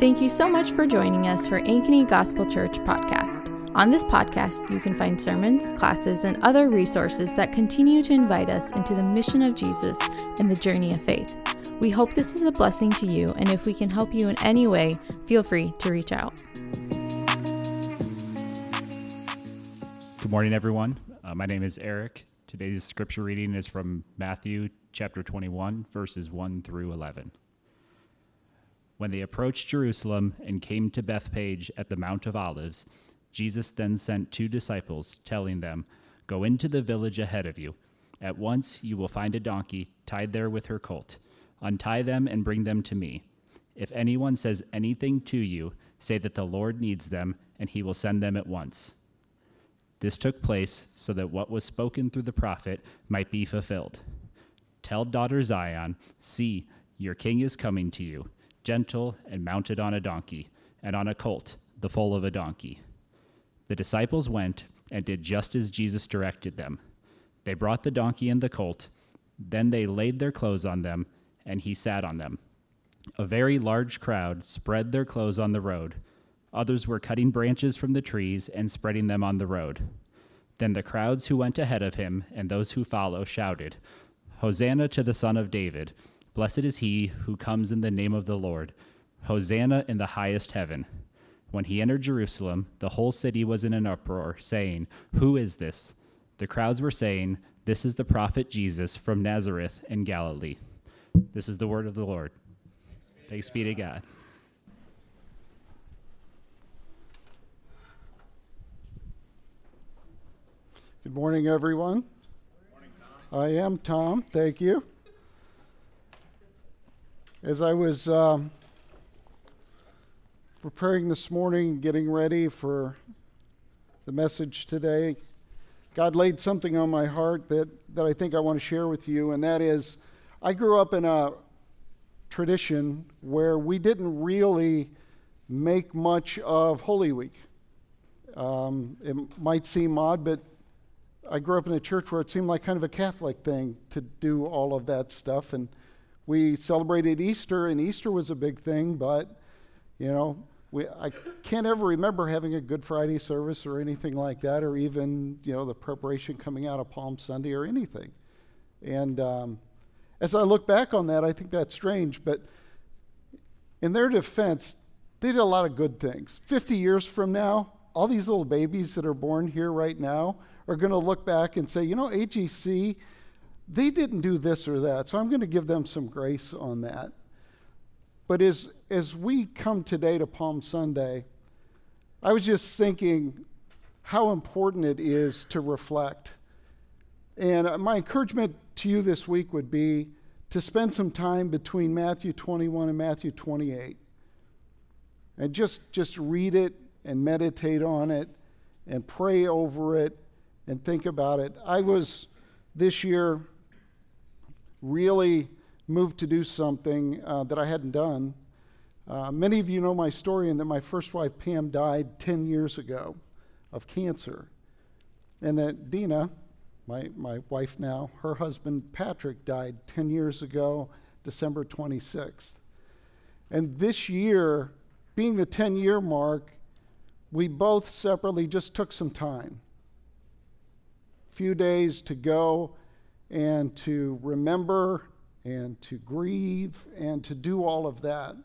Thank you so much for joining us for Ankeny Gospel Church podcast. On this podcast, you can find sermons, classes, and other resources that continue to invite us into the mission of Jesus and the journey of faith. We hope this is a blessing to you, and if we can help you in any way, feel free to reach out. Good morning, everyone. Uh, my name is Eric. Today's scripture reading is from Matthew chapter 21, verses 1 through 11. When they approached Jerusalem and came to Bethphage at the Mount of Olives, Jesus then sent two disciples, telling them, Go into the village ahead of you. At once you will find a donkey tied there with her colt. Untie them and bring them to me. If anyone says anything to you, say that the Lord needs them, and he will send them at once. This took place so that what was spoken through the prophet might be fulfilled. Tell daughter Zion, See, your king is coming to you gentle and mounted on a donkey, and on a colt, the foal of a donkey. The disciples went and did just as Jesus directed them. They brought the donkey and the colt. Then they laid their clothes on them, and he sat on them. A very large crowd spread their clothes on the road. Others were cutting branches from the trees and spreading them on the road. Then the crowds who went ahead of him and those who follow shouted, Hosanna to the Son of David! Blessed is he who comes in the name of the Lord. Hosanna in the highest heaven. When he entered Jerusalem, the whole city was in an uproar, saying, Who is this? The crowds were saying, This is the prophet Jesus from Nazareth in Galilee. This is the word of the Lord. Thanks be to God. Good morning, everyone. Good morning, I am Tom. Thank you. As I was um, preparing this morning, getting ready for the message today, God laid something on my heart that, that I think I want to share with you, and that is I grew up in a tradition where we didn't really make much of Holy Week. Um, it might seem odd, but I grew up in a church where it seemed like kind of a Catholic thing to do all of that stuff. And we celebrated Easter, and Easter was a big thing, but, you know, we, I can't ever remember having a Good Friday service or anything like that, or even, you know, the preparation coming out of Palm Sunday or anything. And um, as I look back on that, I think that's strange, but in their defense, they did a lot of good things. 50 years from now, all these little babies that are born here right now are going to look back and say, you know, AGC, they didn't do this or that. So I'm going to give them some grace on that. But as, as we come today to Palm Sunday, I was just thinking how important it is to reflect. And uh, my encouragement to you this week would be to spend some time between Matthew 21 and Matthew 28. And just, just read it and meditate on it and pray over it and think about it. I was this year really moved to do something uh, that I hadn't done. Uh, many of you know my story, and that my first wife, Pam, died 10 years ago of cancer. And that Dina, my, my wife now, her husband, Patrick, died 10 years ago, December 26th. And this year, being the 10 year mark, we both separately just took some time. A few days to go and to remember and to grieve and to do all of that.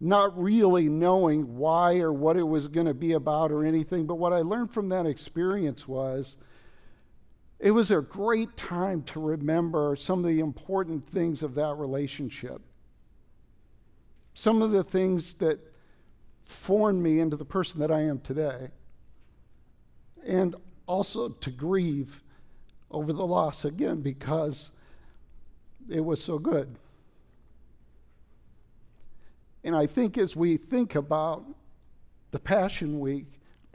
Not really knowing why or what it was going to be about or anything, but what I learned from that experience was it was a great time to remember some of the important things of that relationship. Some of the things that formed me into the person that I am today. And also to grieve over the loss again because it was so good. And I think as we think about the Passion Week,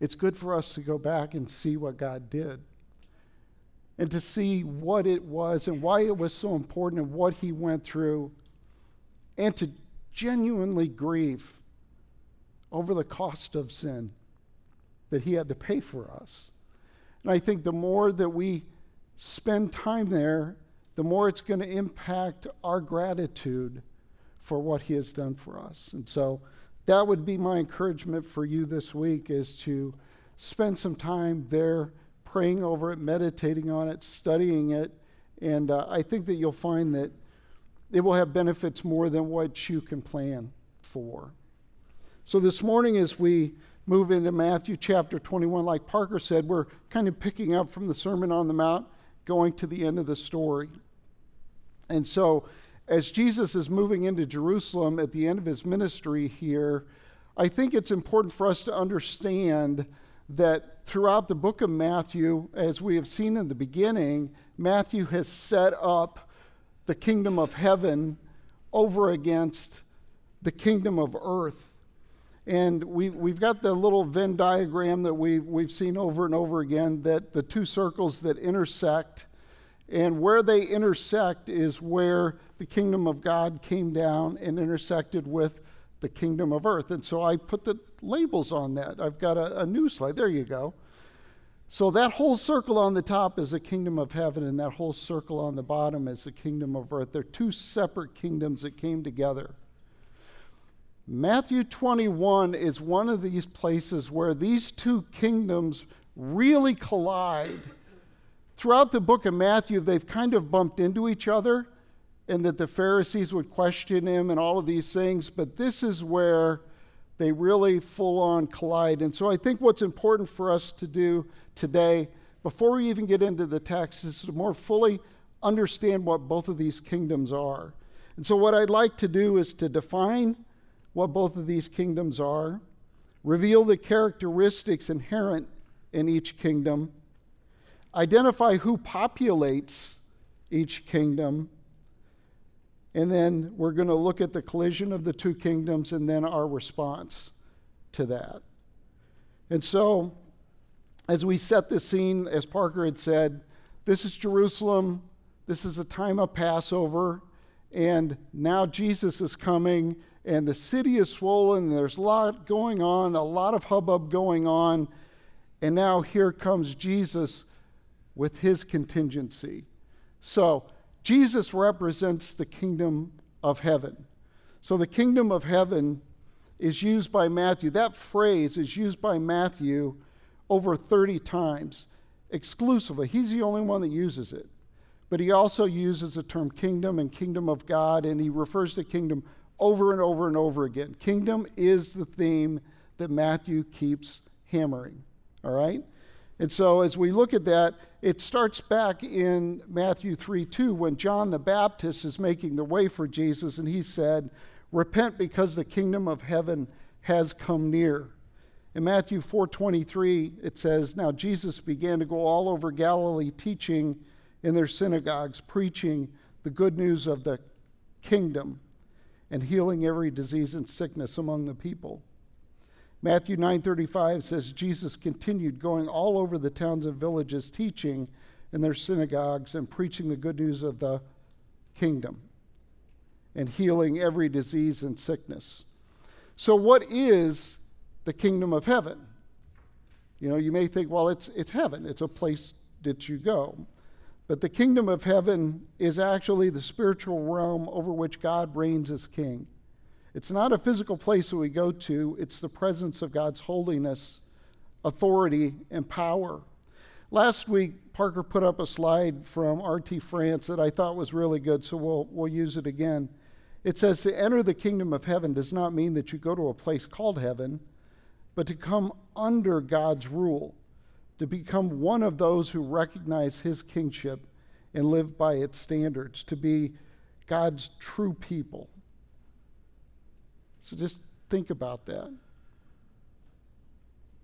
it's good for us to go back and see what God did and to see what it was and why it was so important and what He went through and to genuinely grieve over the cost of sin that He had to pay for us. And I think the more that we spend time there, the more it's going to impact our gratitude for what he has done for us. And so that would be my encouragement for you this week is to spend some time there praying over it, meditating on it, studying it. And uh, I think that you'll find that it will have benefits more than what you can plan for. So this morning, as we move into Matthew chapter 21, like Parker said, we're kind of picking up from the Sermon on the Mount, going to the end of the story. And so, as Jesus is moving into Jerusalem at the end of his ministry here, I think it's important for us to understand that throughout the book of Matthew, as we have seen in the beginning, Matthew has set up the kingdom of heaven over against the kingdom of earth. And we, we've got the little Venn diagram that we, we've seen over and over again that the two circles that intersect, and where they intersect is where the kingdom of God came down and intersected with the kingdom of earth. And so I put the labels on that. I've got a, a new slide. There you go. So that whole circle on the top is the kingdom of heaven, and that whole circle on the bottom is the kingdom of earth. They're two separate kingdoms that came together. Matthew 21 is one of these places where these two kingdoms really collide. Throughout the book of Matthew, they've kind of bumped into each other, and that the Pharisees would question him and all of these things, but this is where they really full on collide. And so I think what's important for us to do today, before we even get into the text, is to more fully understand what both of these kingdoms are. And so, what I'd like to do is to define what both of these kingdoms are, reveal the characteristics inherent in each kingdom, identify who populates each kingdom, and then we're going to look at the collision of the two kingdoms and then our response to that. And so, as we set the scene, as Parker had said, this is Jerusalem. This is a time of Passover. And now Jesus is coming and the city is swollen. There's a lot going on, a lot of hubbub going on. And now here comes Jesus with his contingency. So, Jesus represents the kingdom of heaven. So, the kingdom of heaven is used by Matthew. That phrase is used by Matthew over 30 times exclusively. He's the only one that uses it. But he also uses the term kingdom and kingdom of God, and he refers to kingdom over and over and over again. Kingdom is the theme that Matthew keeps hammering. All right? And so as we look at that, it starts back in Matthew 3 2 when John the Baptist is making the way for Jesus, and he said, Repent because the kingdom of heaven has come near. In Matthew 4:23 it says now Jesus began to go all over Galilee teaching in their synagogues preaching the good news of the kingdom and healing every disease and sickness among the people. Matthew 9:35 says Jesus continued going all over the towns and villages teaching in their synagogues and preaching the good news of the kingdom and healing every disease and sickness. So what is the kingdom of heaven? You know, you may think, well, it's it's heaven. It's a place that you go. But the kingdom of heaven is actually the spiritual realm over which God reigns as king. It's not a physical place that we go to, it's the presence of God's holiness, authority, and power. Last week, Parker put up a slide from RT France that I thought was really good, so we'll, we'll use it again. It says to enter the kingdom of heaven does not mean that you go to a place called heaven, but to come under God's rule to become one of those who recognize his kingship and live by its standards, to be God's true people. So just think about that.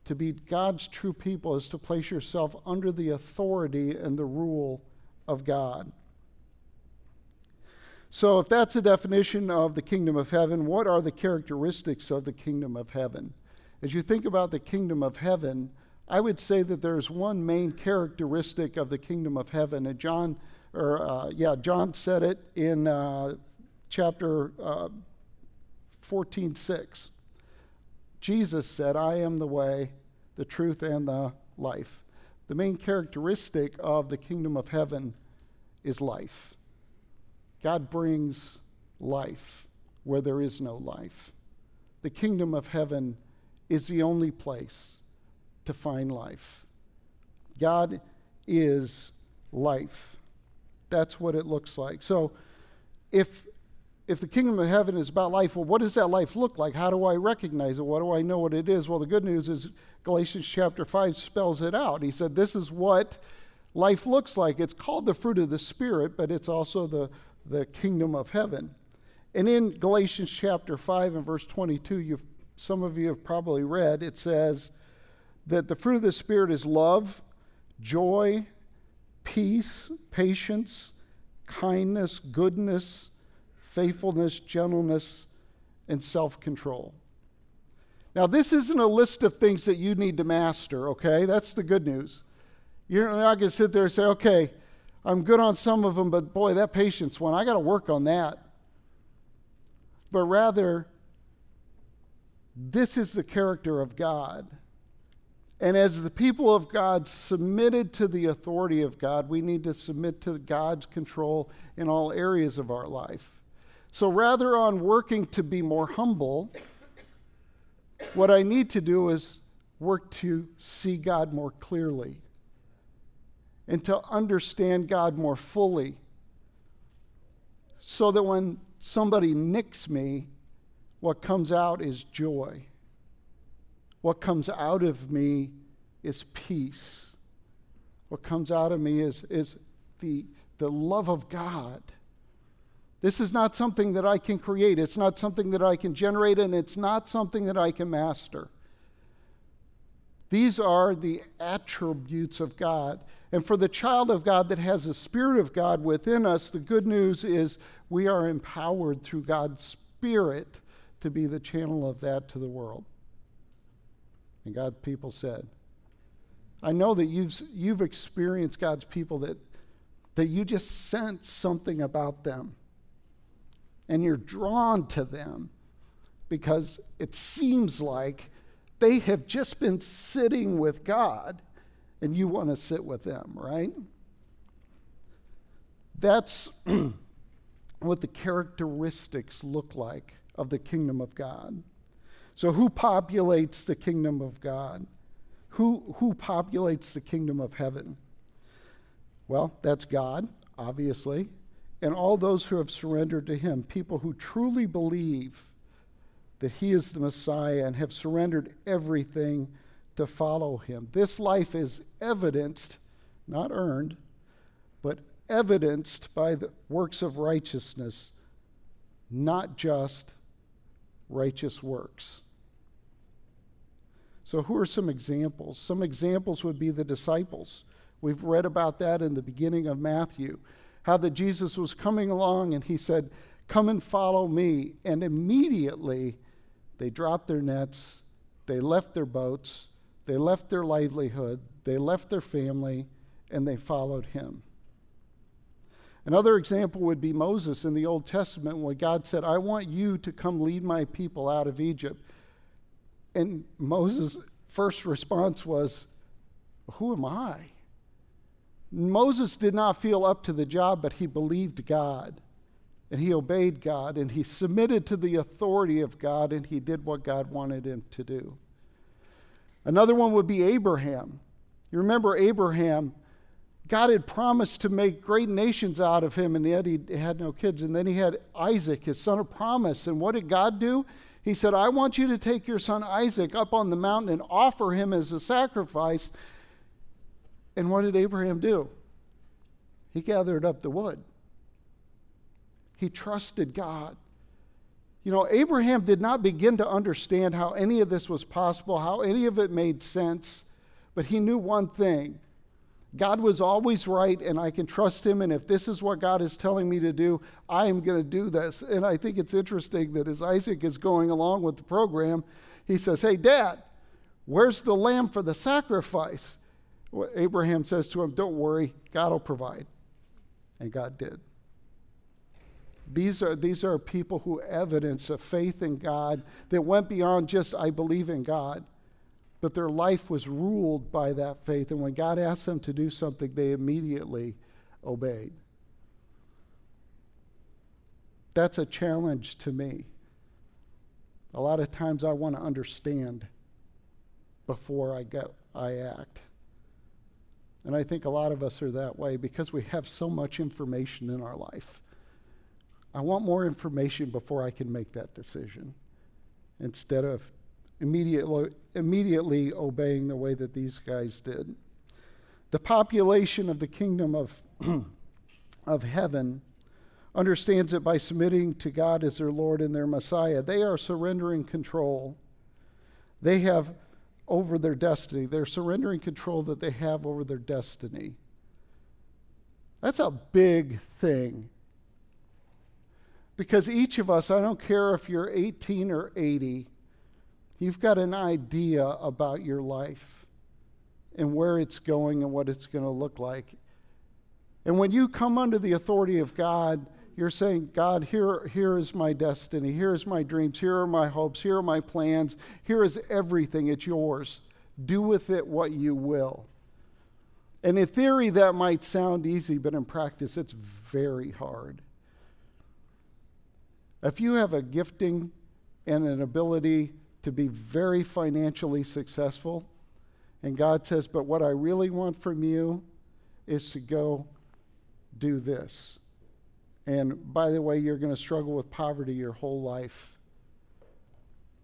To be God's true people is to place yourself under the authority and the rule of God. So, if that's a definition of the kingdom of heaven, what are the characteristics of the kingdom of heaven? As you think about the kingdom of heaven, I would say that there's one main characteristic of the kingdom of heaven, and John, or uh, yeah, John said it in uh, chapter uh, 14, 6. Jesus said, I am the way, the truth, and the life. The main characteristic of the kingdom of heaven is life. God brings life. where there is no life. The kingdom of heaven is the only place to find life. God is life. That's what it looks like. So if if the kingdom of heaven is about life, well, what does that life look like? How do I recognize it? What do I know what it is? Well, the good news is Galatians chapter 5 spells it out. He said, This is what life looks like. It's called the fruit of the Spirit, but it's also the, the kingdom of heaven. And in Galatians chapter 5 and verse 22, you've, some of you have probably read, it says that the fruit of the Spirit is love, joy, peace, patience, kindness, goodness faithfulness, gentleness, and self control. Now, this isn't a list of things that you need to master, okay? That's the good news. You're not going to sit there and say, okay, I'm good on some of them, but boy, that patience one, I got to work on that. But rather, this is the character of God. And as the people of God submitted to the authority of God, we need to submit to God's control in all areas of our life. So rather on working to be more humble, what I need to do is work to see God more clearly and to understand God more fully so that when somebody nicks me, what comes out is joy. What comes out of me is peace. What comes out of me is, is the, the love of God. This is not something that I can create. It's not something that I can generate, and it's not something that I can master. These are the attributes of God. And for the child of God that has the Spirit of God within us, the good news is we are empowered through God's Spirit to be the channel of that to the world. And God's people said, I know that you've, you've experienced God's people that, that you just sense something about them and you're drawn to them because it seems like they have just been sitting with God and you want to sit with them, right? That's what the characteristics look like of the kingdom of God. So, who populates the kingdom of God? Who, who populates the kingdom of heaven? Well, that's God, obviously and all those who have surrendered to him, people who truly believe that he is the Messiah and have surrendered everything to follow him. This life is evidenced, not earned, but evidenced by the works of righteousness, not just righteous works. So, who are some examples? Some examples would be the disciples. We've read about that in the beginning of Matthew how that Jesus was coming along and he said, Come and follow me. And immediately they dropped their nets, they left their boats, they left their livelihood, they left their family, and they followed him. Another example would be Moses in the Old Testament when God said, I want you to come lead my people out of Egypt. And Moses' first response was, Who am I? Moses did not feel up to the job, but he believed God and he obeyed God and he submitted to the authority of God and he did what God wanted him to do. Another one would be Abraham. You remember Abraham, God had promised to make great nations out of him, and yet he had no kids. And then he had Isaac, his son of promise. And what did God do? He said, I want you to take your son Isaac up on the mountain and offer him as a sacrifice. And what did Abraham do? He gathered up the wood. He trusted God. You know, Abraham did not begin to understand how any of this was possible, how any of it made sense, but he knew one thing God was always right, and I can trust him. And if this is what God is telling me to do, I am going to do this. And I think it's interesting that as Isaac is going along with the program, he says, Hey, Dad, where's the lamb for the sacrifice? Well, Abraham says to him, Don't worry, God will provide. And God did. These are, these are people who evidence a faith in God that went beyond just, I believe in God, but their life was ruled by that faith. And when God asked them to do something, they immediately obeyed. that's a challenge to me. A lot of times I want to understand before I go I act. And I think a lot of us are that way because we have so much information in our life. I want more information before I can make that decision instead of immediately, immediately obeying the way that these guys did. The population of the kingdom of, of heaven understands it by submitting to God as their Lord and their Messiah. They are surrendering control. They have over their destiny. They're surrendering control that they have over their destiny. That's a big thing. Because each of us, I don't care if you're 18 or 80, you've got an idea about your life and where it's going and what it's going to look like. And when you come under the authority of God, you're saying, God, here, here is my destiny. Here is my dreams. Here are my hopes. Here are my plans. Here is everything. It's yours. Do with it what you will. And in theory, that might sound easy, but in practice, it's very hard. If you have a gifting and an ability to be very financially successful, and God says, But what I really want from you is to go do this. And by the way, you're going to struggle with poverty your whole life.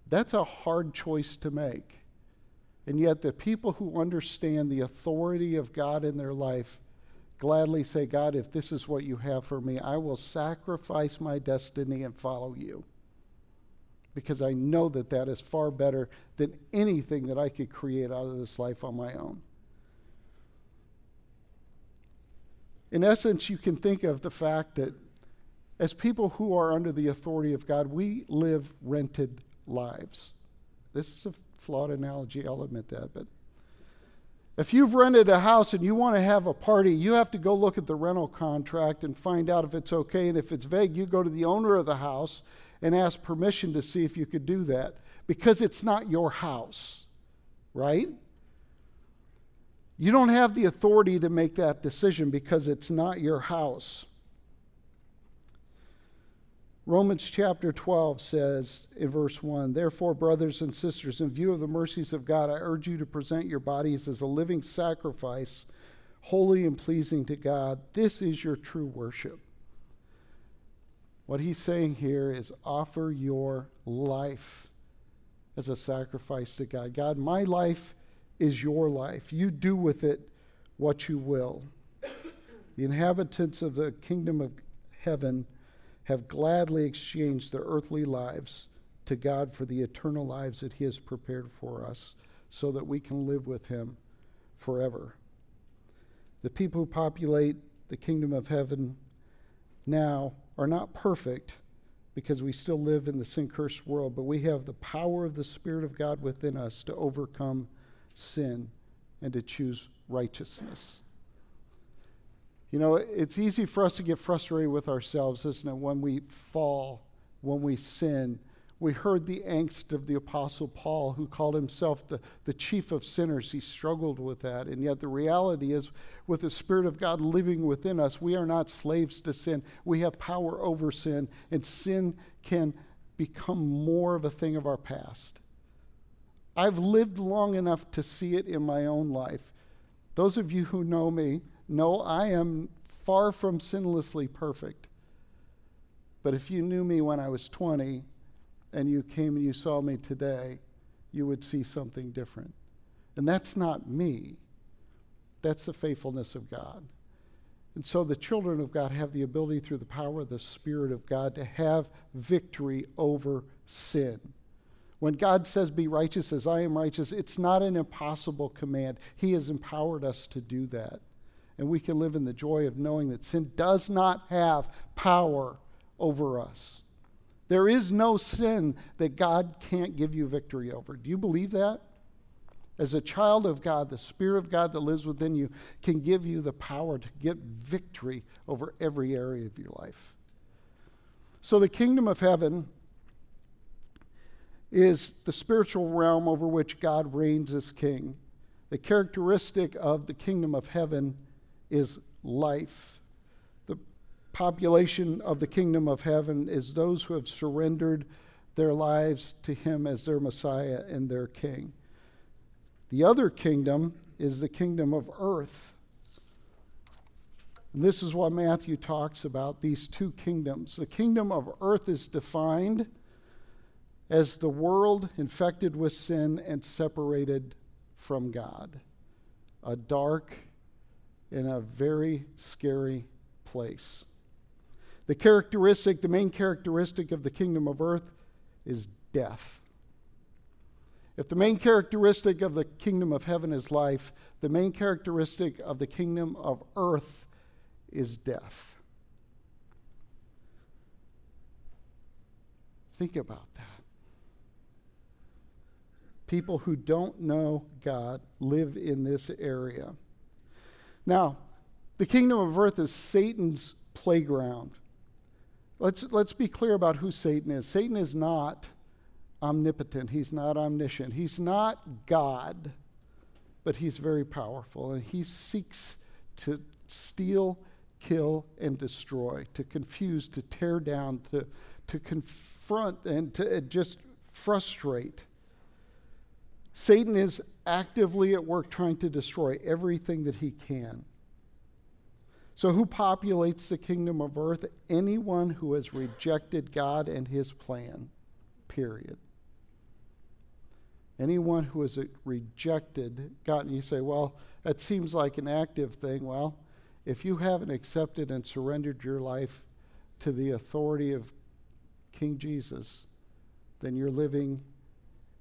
That's a hard choice to make. And yet, the people who understand the authority of God in their life gladly say, God, if this is what you have for me, I will sacrifice my destiny and follow you. Because I know that that is far better than anything that I could create out of this life on my own. In essence, you can think of the fact that as people who are under the authority of God, we live rented lives. This is a flawed analogy, I'll admit that, but if you've rented a house and you want to have a party, you have to go look at the rental contract and find out if it's okay. And if it's vague, you go to the owner of the house and ask permission to see if you could do that because it's not your house, right? You don't have the authority to make that decision because it's not your house. Romans chapter 12 says in verse 1 Therefore, brothers and sisters, in view of the mercies of God, I urge you to present your bodies as a living sacrifice, holy and pleasing to God. This is your true worship. What he's saying here is offer your life as a sacrifice to God. God, my life is your life. You do with it what you will. The inhabitants of the kingdom of heaven have gladly exchanged their earthly lives to God for the eternal lives that He has prepared for us so that we can live with Him forever. The people who populate the kingdom of heaven now are not perfect because we still live in the sin cursed world, but we have the power of the Spirit of God within us to overcome sin and to choose righteousness. You know, it's easy for us to get frustrated with ourselves, isn't it, when we fall, when we sin. We heard the angst of the Apostle Paul, who called himself the, the chief of sinners. He struggled with that. And yet, the reality is, with the Spirit of God living within us, we are not slaves to sin. We have power over sin, and sin can become more of a thing of our past. I've lived long enough to see it in my own life. Those of you who know me, know I am far from sinlessly perfect. But if you knew me when I was 20 and you came and you saw me today, you would see something different. And that's not me, that's the faithfulness of God. And so the children of God have the ability through the power of the Spirit of God to have victory over sin. When God says, Be righteous as I am righteous, it's not an impossible command. He has empowered us to do that and we can live in the joy of knowing that sin does not have power over us. There is no sin that God can't give you victory over. Do you believe that? As a child of God, the Spirit of God that lives within you can give you the power to get victory over every area of your life. So, the kingdom of heaven is the spiritual realm over which God reigns as king. The characteristic of the kingdom of heaven is life. Population of the kingdom of heaven is those who have surrendered their lives to Him as their Messiah and their King. The other kingdom is the kingdom of earth. And this is what Matthew talks about these two kingdoms. The kingdom of earth is defined as the world infected with sin and separated from God. A dark and a very scary place. The characteristic, the main characteristic of the kingdom of earth is death. If the main characteristic of the kingdom of heaven is life, the main characteristic of the kingdom of earth is death. Think about that. People who don't know God live in this area. Now, the kingdom of earth is Satan's playground. Let's, let's be clear about who Satan is. Satan is not omnipotent, he's not omniscient, he's not God, but he's very powerful, and he seeks to steal, kill, and destroy, to confuse, to tear down, to, to confront, and to just frustrate. Satan is actively at work trying to destroy everything that he can. So, who populates the kingdom of earth? Anyone who has rejected God and his plan, period. Anyone who has rejected God, and you say, well, that seems like an active thing. Well, if you haven't accepted and surrendered your life to the authority of King Jesus, then you're living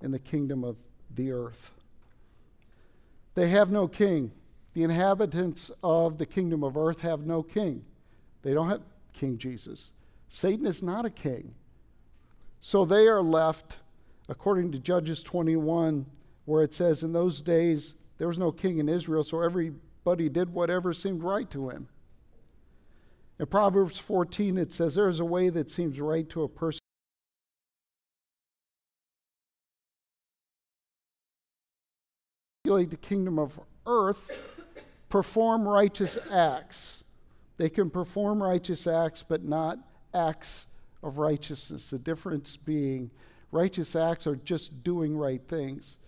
in the kingdom of the earth. They have no king. The inhabitants of the kingdom of earth have no king. They don't have King Jesus. Satan is not a king. So they are left, according to Judges 21, where it says, In those days there was no king in Israel, so everybody did whatever seemed right to him. In Proverbs 14, it says, There is a way that seems right to a person. The kingdom of earth perform righteous acts. They can perform righteous acts, but not acts of righteousness. The difference being righteous acts are just doing right things.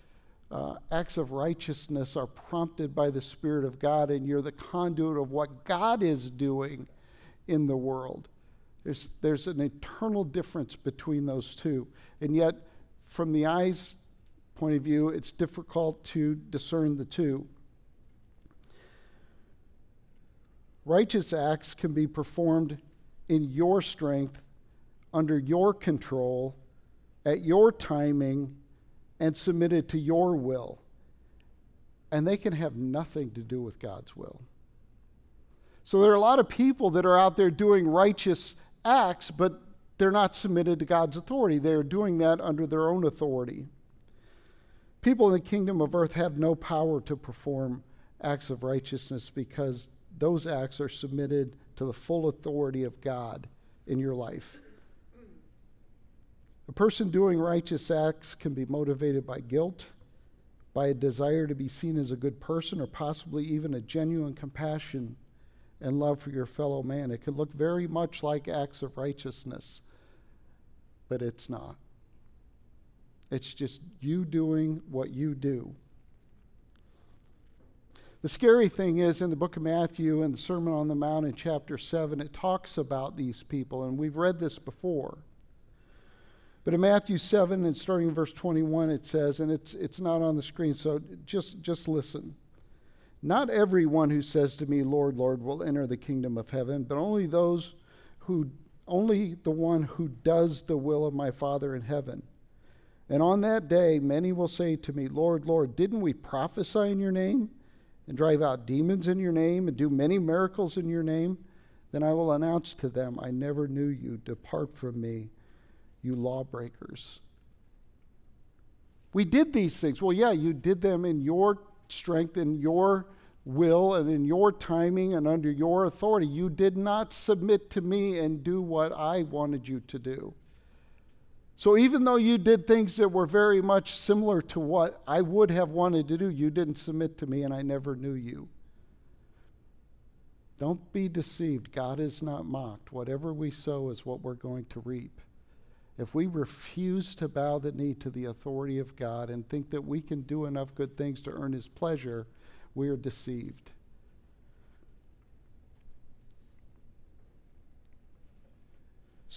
Uh, acts of righteousness are prompted by the Spirit of God, and you're the conduit of what God is doing in the world. There's, there's an eternal difference between those two. And yet, from the eyes point of view, it's difficult to discern the two. Righteous acts can be performed in your strength, under your control, at your timing, and submitted to your will. And they can have nothing to do with God's will. So there are a lot of people that are out there doing righteous acts, but they're not submitted to God's authority. They're doing that under their own authority. People in the kingdom of earth have no power to perform acts of righteousness because those acts are submitted to the full authority of God in your life. A person doing righteous acts can be motivated by guilt, by a desire to be seen as a good person, or possibly even a genuine compassion and love for your fellow man. It can look very much like acts of righteousness, but it's not. It's just you doing what you do. The scary thing is in the book of Matthew and the Sermon on the Mount in chapter 7, it talks about these people, and we've read this before. But in Matthew 7 and starting in verse 21, it says, and it's, it's not on the screen, so just, just listen. Not everyone who says to me, Lord, Lord, will enter the kingdom of heaven, but only those who, only the one who does the will of my Father in heaven. And on that day, many will say to me, Lord, Lord, didn't we prophesy in your name? And drive out demons in your name and do many miracles in your name, then I will announce to them, I never knew you. Depart from me, you lawbreakers. We did these things. Well, yeah, you did them in your strength, in your will, and in your timing, and under your authority. You did not submit to me and do what I wanted you to do. So even though you did things that were very much similar to what I would have wanted to do, you didn't submit to me and I never knew you. Don't be deceived. God is not mocked. Whatever we sow is what we're going to reap. If we refuse to bow the knee to the authority of God and think that we can do enough good things to earn his pleasure, we are deceived.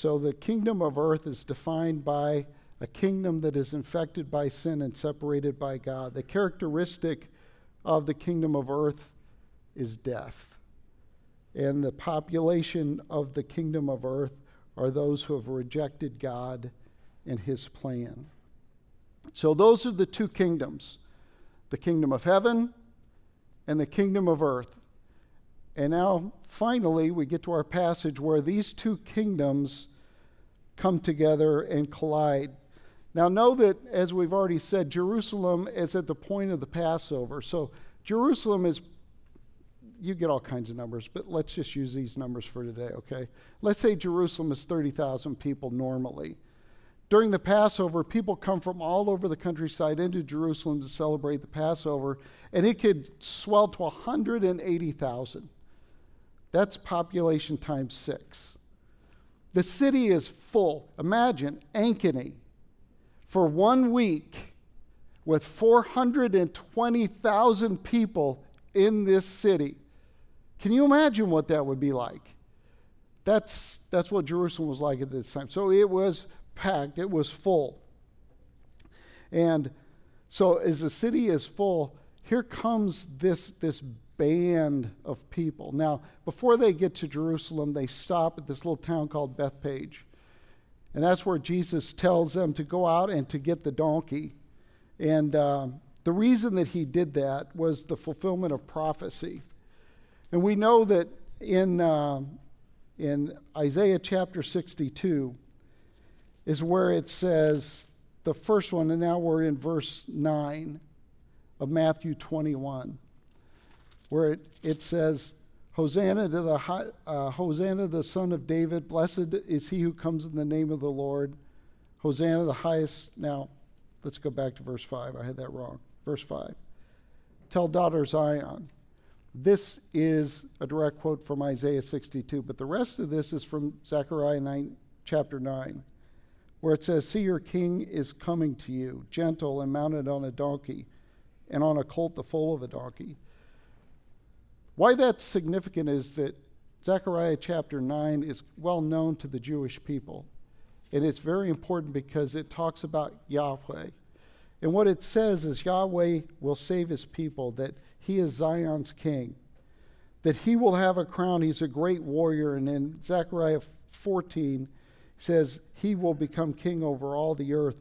So the kingdom of earth is defined by a kingdom that is infected by sin and separated by God. The characteristic of the kingdom of earth is death. And the population of the kingdom of earth are those who have rejected God and his plan. So those are the two kingdoms the kingdom of heaven and the kingdom of earth. And now, finally, we get to our passage where these two kingdoms come together and collide. Now, know that, as we've already said, Jerusalem is at the point of the Passover. So, Jerusalem is, you get all kinds of numbers, but let's just use these numbers for today, okay? Let's say Jerusalem is 30,000 people normally. During the Passover, people come from all over the countryside into Jerusalem to celebrate the Passover, and it could swell to 180,000. That's population times six. The city is full. Imagine Ankeny for one week with 420,000 people in this city. Can you imagine what that would be like? That's, that's what Jerusalem was like at this time. So it was packed, it was full. And so as the city is full, here comes this, this band of people. Now, before they get to Jerusalem, they stop at this little town called Bethphage. And that's where Jesus tells them to go out and to get the donkey. And uh, the reason that he did that was the fulfillment of prophecy. And we know that in, uh, in Isaiah chapter 62, is where it says, the first one, and now we're in verse 9 of Matthew 21, where it, it says, Hosanna to the uh, Hosanna the son of David, blessed is he who comes in the name of the Lord. Hosanna the highest. Now, let's go back to verse 5. I had that wrong. Verse 5. Tell daughter Zion. This is a direct quote from Isaiah 62, but the rest of this is from Zechariah 9, chapter 9 where it says, See, your king is coming to you, gentle and mounted on a donkey, and on a colt the foal of a donkey. Why that's significant is that Zechariah chapter 9 is well known to the Jewish people. And it's very important because it talks about Yahweh. And what it says is Yahweh will save his people, that he is Zion's king, that he will have a crown. He's a great warrior. And in Zechariah 14, says, He will become king over all the earth,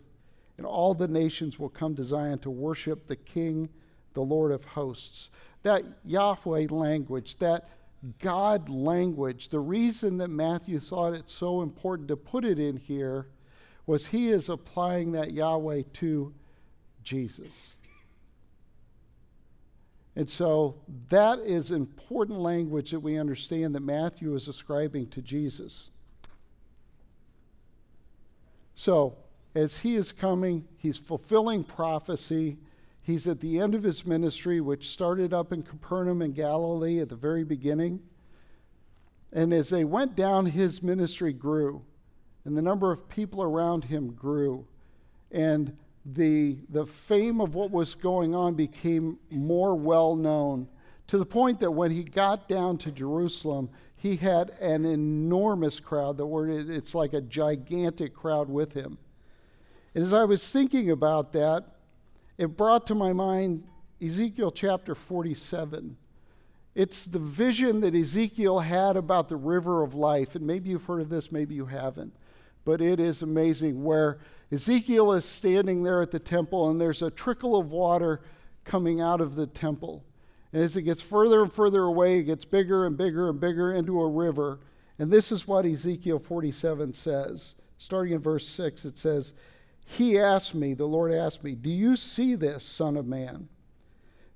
and all the nations will come to Zion to worship the King, the Lord of hosts. That Yahweh language, that God language, the reason that Matthew thought it so important to put it in here was he is applying that Yahweh to Jesus. And so that is important language that we understand that Matthew is ascribing to Jesus. So, as he is coming, he's fulfilling prophecy. He's at the end of his ministry, which started up in Capernaum in Galilee at the very beginning. And as they went down, his ministry grew, and the number of people around him grew. And the, the fame of what was going on became more well known to the point that when he got down to Jerusalem, he had an enormous crowd. The word it's like a gigantic crowd with him. And as I was thinking about that, it brought to my mind Ezekiel chapter 47. It's the vision that Ezekiel had about the river of life. And maybe you've heard of this, maybe you haven't. But it is amazing where Ezekiel is standing there at the temple and there's a trickle of water coming out of the temple. And as it gets further and further away, it gets bigger and bigger and bigger into a river. And this is what Ezekiel 47 says. Starting in verse 6, it says, He asked me, the Lord asked me, Do you see this, Son of Man?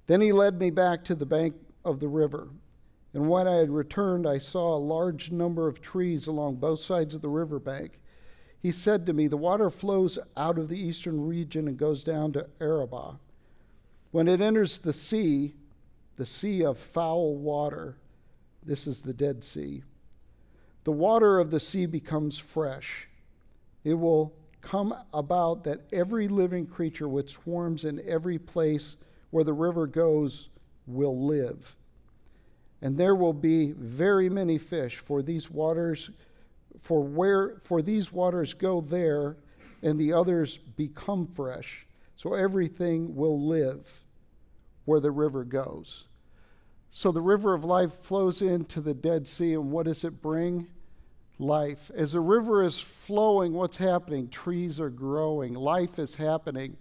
Then he led me back to the bank of the river. And when I had returned, I saw a large number of trees along both sides of the river bank. He said to me, The water flows out of the eastern region and goes down to Arabah. When it enters the sea, the sea of foul water, This is the Dead Sea. The water of the sea becomes fresh. It will come about that every living creature which swarms in every place where the river goes will live. And there will be very many fish, for these waters for where for these waters go there and the others become fresh. So everything will live where the river goes. So the river of life flows into the Dead Sea, and what does it bring? Life. As a river is flowing, what's happening? Trees are growing, life is happening.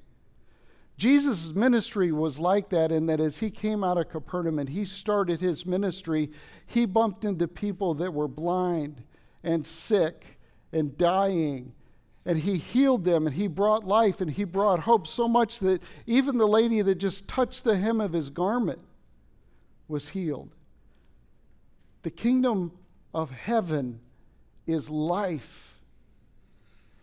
Jesus' ministry was like that in that as he came out of Capernaum and he started his ministry, he bumped into people that were blind and sick and dying. And he healed them and he brought life and he brought hope so much that even the lady that just touched the hem of his garment was healed. The kingdom of heaven is life.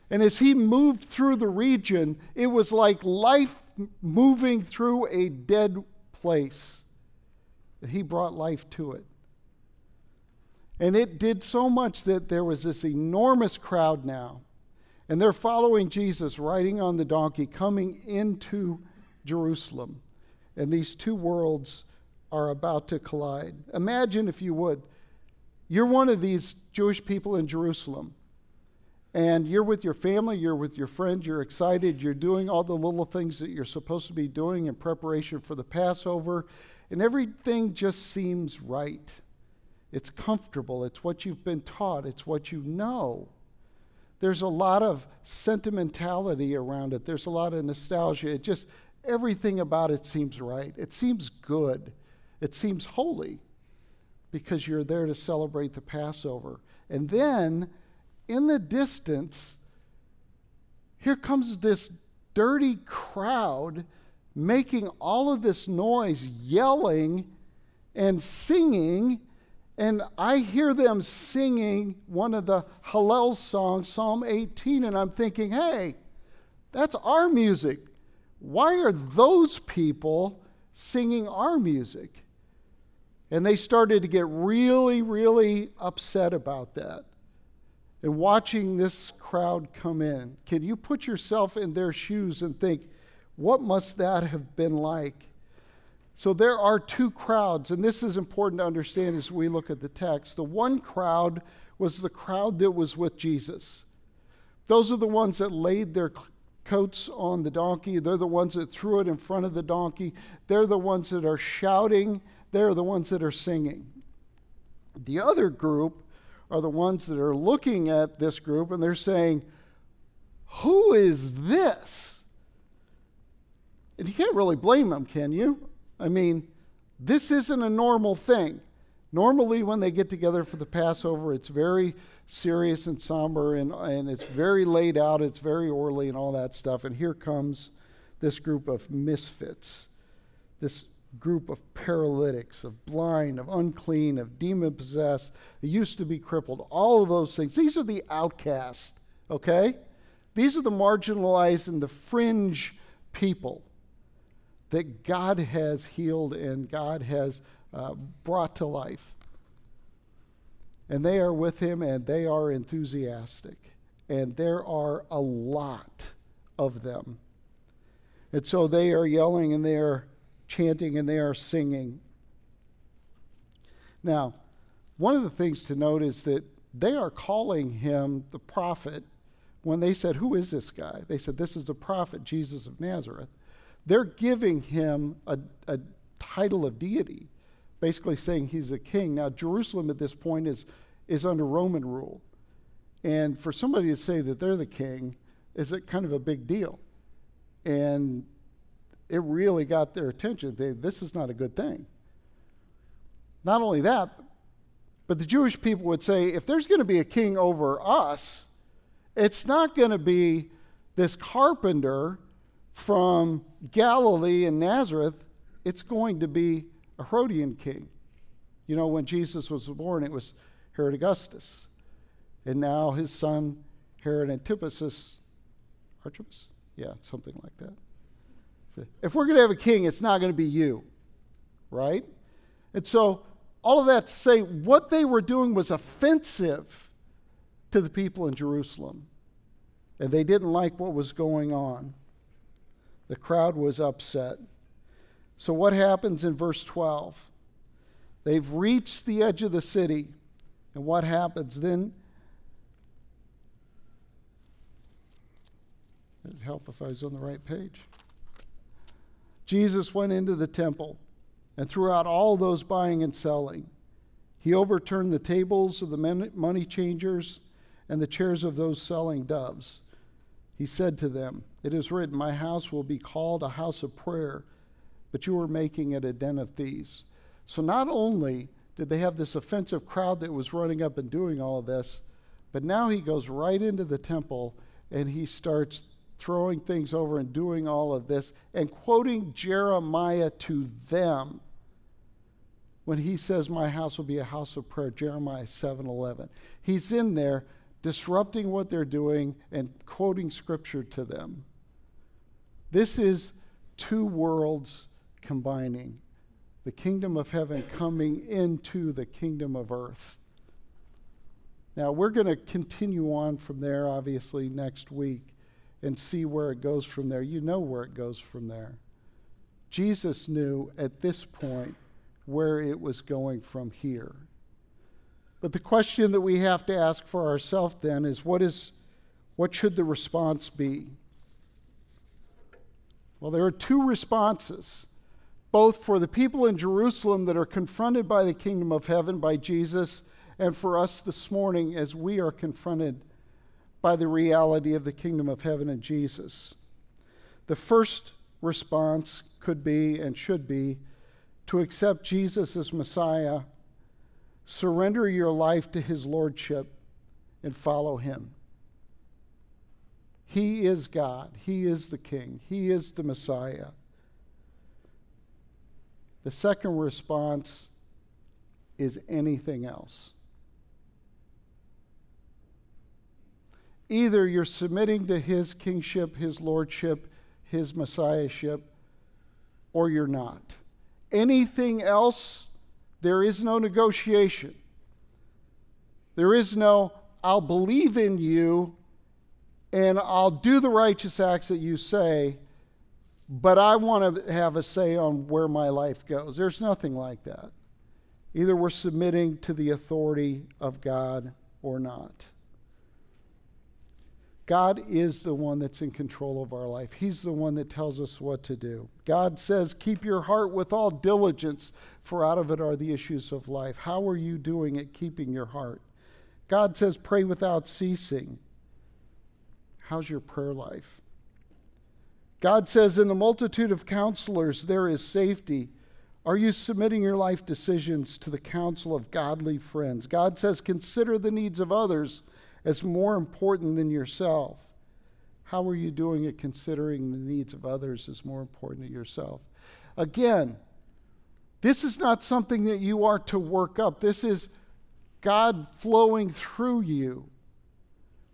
And as he moved through the region, it was like life moving through a dead place. He brought life to it. And it did so much that there was this enormous crowd now. And they're following Jesus riding on the donkey, coming into Jerusalem. And these two worlds are about to collide. Imagine, if you would, you're one of these Jewish people in Jerusalem. And you're with your family, you're with your friends, you're excited, you're doing all the little things that you're supposed to be doing in preparation for the Passover, and everything just seems right. It's comfortable. It's what you've been taught. It's what you know. There's a lot of sentimentality around it. There's a lot of nostalgia. It just, everything about it seems right. It seems good. It seems holy because you're there to celebrate the Passover. And then in the distance, here comes this dirty crowd making all of this noise, yelling and singing and I hear them singing one of the Hallel songs, Psalm 18, and I'm thinking, hey, that's our music. Why are those people singing our music? And they started to get really, really upset about that. And watching this crowd come in, can you put yourself in their shoes and think, what must that have been like? So there are two crowds, and this is important to understand as we look at the text. The one crowd was the crowd that was with Jesus. Those are the ones that laid their coats on the donkey. They're the ones that threw it in front of the donkey. They're the ones that are shouting. They're the ones that are singing. The other group are the ones that are looking at this group and they're saying, Who is this? And you can't really blame them, can you? I mean, this isn't a normal thing. Normally, when they get together for the Passover, it's very serious and somber and, and it's very laid out, it's very orderly and all that stuff. And here comes this group of misfits, this group of paralytics, of blind, of unclean, of demon possessed, used to be crippled, all of those things. These are the outcasts, okay? These are the marginalized and the fringe people that God has healed and God has uh, brought to life. And they are with him and they are enthusiastic. And there are a lot of them. And so they are yelling and they are chanting and they are singing. Now, one of the things to note is that they are calling him the prophet when they said, Who is this guy? They said, This is the prophet, Jesus of Nazareth. They're giving him a, a title of deity, basically saying he's a king. Now, Jerusalem at this point is, is under Roman rule. And for somebody to say that they're the king is a kind of a big deal. And it really got their attention. They, this is not a good thing. Not only that, but the Jewish people would say if there's going to be a king over us, it's not going to be this carpenter from Galilee and Nazareth, it's going to be a Herodian king. You know, when Jesus was born, it was Herod Augustus. And now his son, Herod Antipas, Archibus? Yeah, something like that. If we're going to have a king, it's not going to be you, right? And so all of that to say what they were doing was offensive to the people in Jerusalem. And they didn't like what was going on. The crowd was upset. So, what happens in verse 12? They've reached the edge of the city. And what happens? Then, it'd help if I was on the right page. Jesus went into the temple and throughout all those buying and selling. He overturned the tables of the money changers and the chairs of those selling doves. He said to them, It is written, My house will be called a house of prayer, but you were making it a den of thieves. So not only did they have this offensive crowd that was running up and doing all of this, but now he goes right into the temple and he starts throwing things over and doing all of this and quoting Jeremiah to them when he says my house will be a house of prayer Jeremiah 7:11 he's in there disrupting what they're doing and quoting scripture to them this is two worlds combining the kingdom of heaven coming into the kingdom of earth now we're going to continue on from there obviously next week and see where it goes from there. You know where it goes from there. Jesus knew at this point where it was going from here. But the question that we have to ask for ourselves then is what is what should the response be? Well, there are two responses, both for the people in Jerusalem that are confronted by the kingdom of heaven by Jesus, and for us this morning as we are confronted by the reality of the kingdom of heaven and Jesus. The first response could be and should be to accept Jesus as Messiah, surrender your life to his lordship, and follow him. He is God, he is the King, he is the Messiah. The second response is anything else. Either you're submitting to his kingship, his lordship, his messiahship, or you're not. Anything else, there is no negotiation. There is no, I'll believe in you and I'll do the righteous acts that you say, but I want to have a say on where my life goes. There's nothing like that. Either we're submitting to the authority of God or not. God is the one that's in control of our life. He's the one that tells us what to do. God says, Keep your heart with all diligence, for out of it are the issues of life. How are you doing at keeping your heart? God says, Pray without ceasing. How's your prayer life? God says, In the multitude of counselors, there is safety. Are you submitting your life decisions to the counsel of godly friends? God says, Consider the needs of others as more important than yourself. How are you doing at considering the needs of others as more important than yourself? Again, this is not something that you are to work up. This is God flowing through you.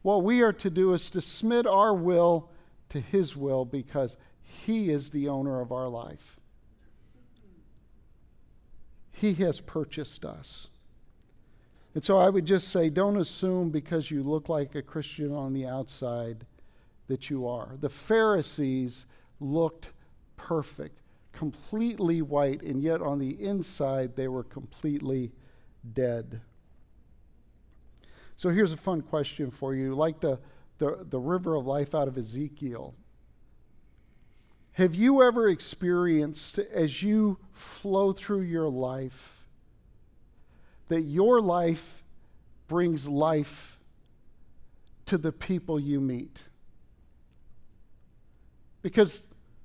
What we are to do is to submit our will to His will because He is the owner of our life. He has purchased us. And so I would just say don't assume because you look like a Christian on the outside that you are. The Pharisees looked perfect, completely white, and yet on the inside they were completely dead. So here's a fun question for you like the, the, the river of life out of Ezekiel. Have you ever experienced, as you flow through your life, that your life brings life to the people you meet. Because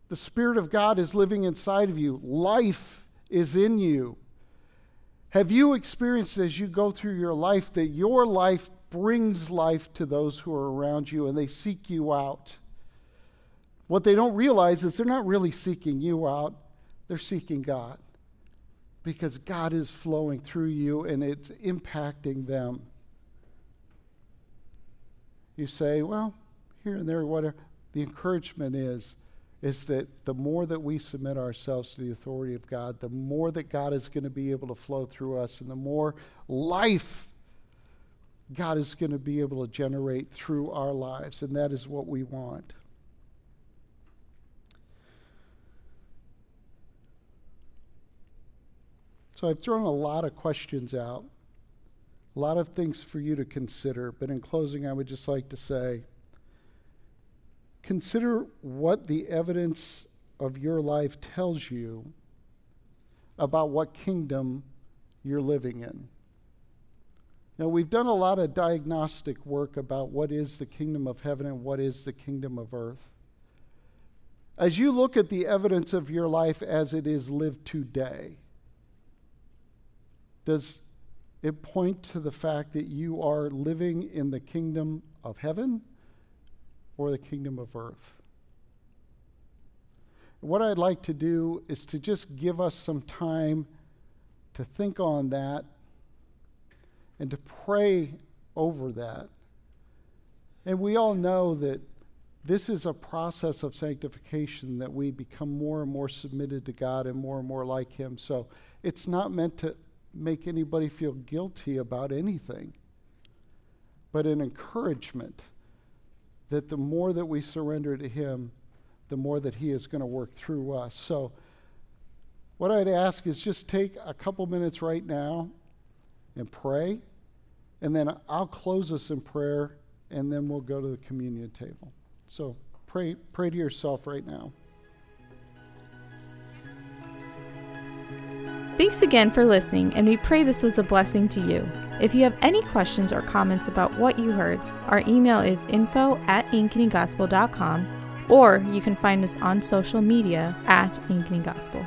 the Spirit of God is living inside of you, life is in you. Have you experienced as you go through your life that your life brings life to those who are around you and they seek you out? What they don't realize is they're not really seeking you out, they're seeking God because God is flowing through you and it's impacting them. You say, well, here and there, whatever. The encouragement is is that the more that we submit ourselves to the authority of God, the more that God is going to be able to flow through us, and the more life God is going to be able to generate through our lives. And that is what we want. So I've thrown a lot of questions out, a lot of things for you to consider. But in closing, I would just like to say consider what the evidence of your life tells you about what kingdom you're living in. Now, we've done a lot of diagnostic work about what is the kingdom of heaven and what is the kingdom of earth. As you look at the evidence of your life as it is lived today, does it point to the fact that you are living in the kingdom of heaven or the kingdom of earth? What I'd like to do is to just give us some time to think on that and to pray over that. And we all know that this is a process of sanctification that we become more and more submitted to God and more and more like Him. So it's not meant to make anybody feel guilty about anything, but an encouragement that the more that we surrender to Him, the more that He is going to work through us. So, what I'd ask is just take a couple minutes right now and pray, and then I'll close us in prayer, and then we'll go to the communion table. So, pray, pray to yourself right now. Thanks again for listening, and we pray this was a blessing to you. If you have any questions or comments about what you heard, our email is info at ankenygospel.com, or you can find us on social media at Ankeny Gospel.